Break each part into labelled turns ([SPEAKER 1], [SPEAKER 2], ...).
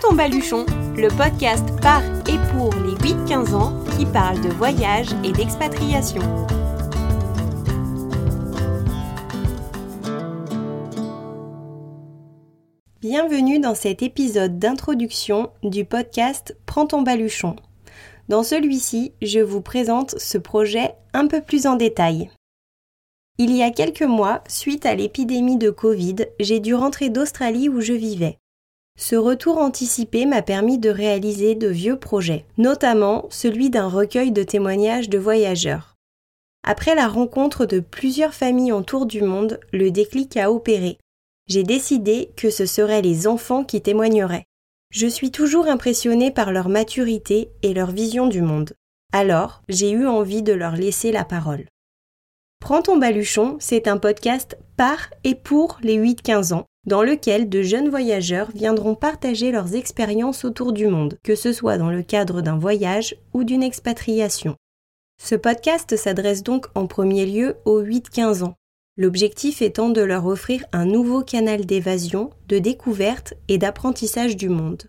[SPEAKER 1] Prends ton baluchon, le podcast par et pour les 8-15 ans qui parle de voyage et d'expatriation. Bienvenue dans cet épisode d'introduction du podcast Prends ton baluchon. Dans celui-ci, je vous présente ce projet un peu plus en détail. Il y a quelques mois, suite à l'épidémie de Covid, j'ai dû rentrer d'Australie où je vivais. Ce retour anticipé m'a permis de réaliser de vieux projets, notamment celui d'un recueil de témoignages de voyageurs. Après la rencontre de plusieurs familles en tour du monde, le déclic a opéré. J'ai décidé que ce seraient les enfants qui témoigneraient. Je suis toujours impressionnée par leur maturité et leur vision du monde. Alors, j'ai eu envie de leur laisser la parole. Prends ton baluchon, c'est un podcast par et pour les 8-15 ans dans lequel de jeunes voyageurs viendront partager leurs expériences autour du monde, que ce soit dans le cadre d'un voyage ou d'une expatriation. Ce podcast s'adresse donc en premier lieu aux 8-15 ans, l'objectif étant de leur offrir un nouveau canal d'évasion, de découverte et d'apprentissage du monde.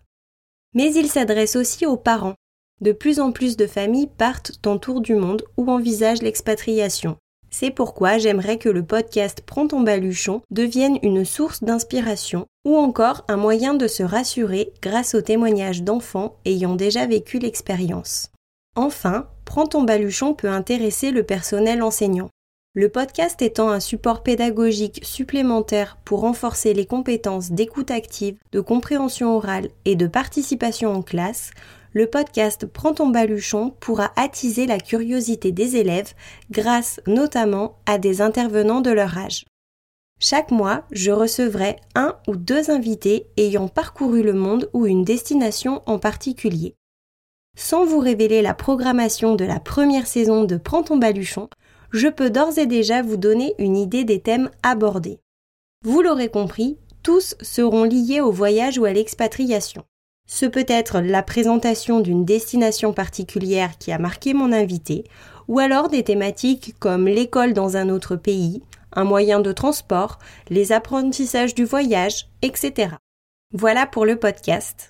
[SPEAKER 1] Mais il s'adresse aussi aux parents. De plus en plus de familles partent en tour du monde ou envisagent l'expatriation. C'est pourquoi j'aimerais que le podcast Prends ton baluchon devienne une source d'inspiration ou encore un moyen de se rassurer grâce aux témoignages d'enfants ayant déjà vécu l'expérience. Enfin, Prends ton baluchon peut intéresser le personnel enseignant. Le podcast étant un support pédagogique supplémentaire pour renforcer les compétences d'écoute active, de compréhension orale et de participation en classe, le podcast Prends ton baluchon pourra attiser la curiosité des élèves grâce notamment à des intervenants de leur âge. Chaque mois, je recevrai un ou deux invités ayant parcouru le monde ou une destination en particulier. Sans vous révéler la programmation de la première saison de Prends ton baluchon, je peux d'ores et déjà vous donner une idée des thèmes abordés. Vous l'aurez compris, tous seront liés au voyage ou à l'expatriation. Ce peut être la présentation d'une destination particulière qui a marqué mon invité, ou alors des thématiques comme l'école dans un autre pays, un moyen de transport, les apprentissages du voyage, etc. Voilà pour le podcast.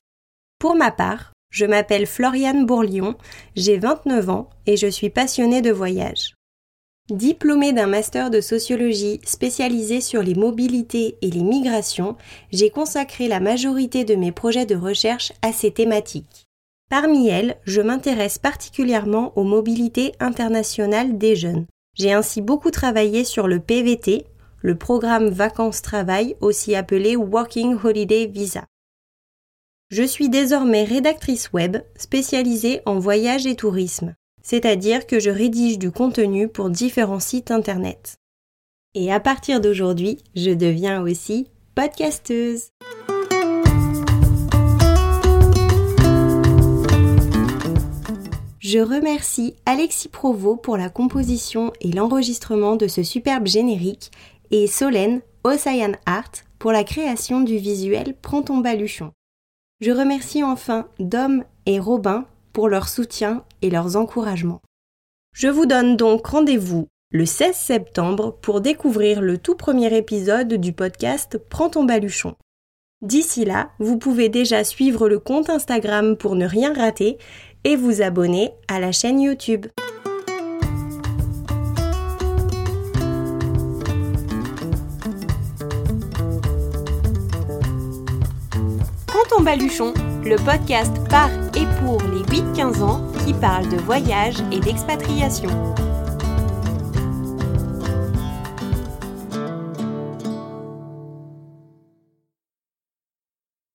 [SPEAKER 1] Pour ma part, je m'appelle Floriane Bourlion, j'ai 29 ans et je suis passionnée de voyage. Diplômée d'un master de sociologie spécialisé sur les mobilités et les migrations, j'ai consacré la majorité de mes projets de recherche à ces thématiques. Parmi elles, je m'intéresse particulièrement aux mobilités internationales des jeunes. J'ai ainsi beaucoup travaillé sur le PVT, le programme vacances-travail, aussi appelé Working Holiday Visa. Je suis désormais rédactrice web spécialisée en voyage et tourisme c'est-à-dire que je rédige du contenu pour différents sites internet. Et à partir d'aujourd'hui, je deviens aussi podcasteuse. Je remercie Alexis Provost pour la composition et l'enregistrement de ce superbe générique et Solène Osayan Art pour la création du visuel Prends ton baluchon. Je remercie enfin Dom et Robin leur soutien et leurs encouragements. Je vous donne donc rendez-vous le 16 septembre pour découvrir le tout premier épisode du podcast Prends ton baluchon. D'ici là, vous pouvez déjà suivre le compte Instagram pour ne rien rater et vous abonner à la chaîne YouTube. Prends ton baluchon, le podcast par et pour les 8-15 ans qui parle de voyage et d'expatriation.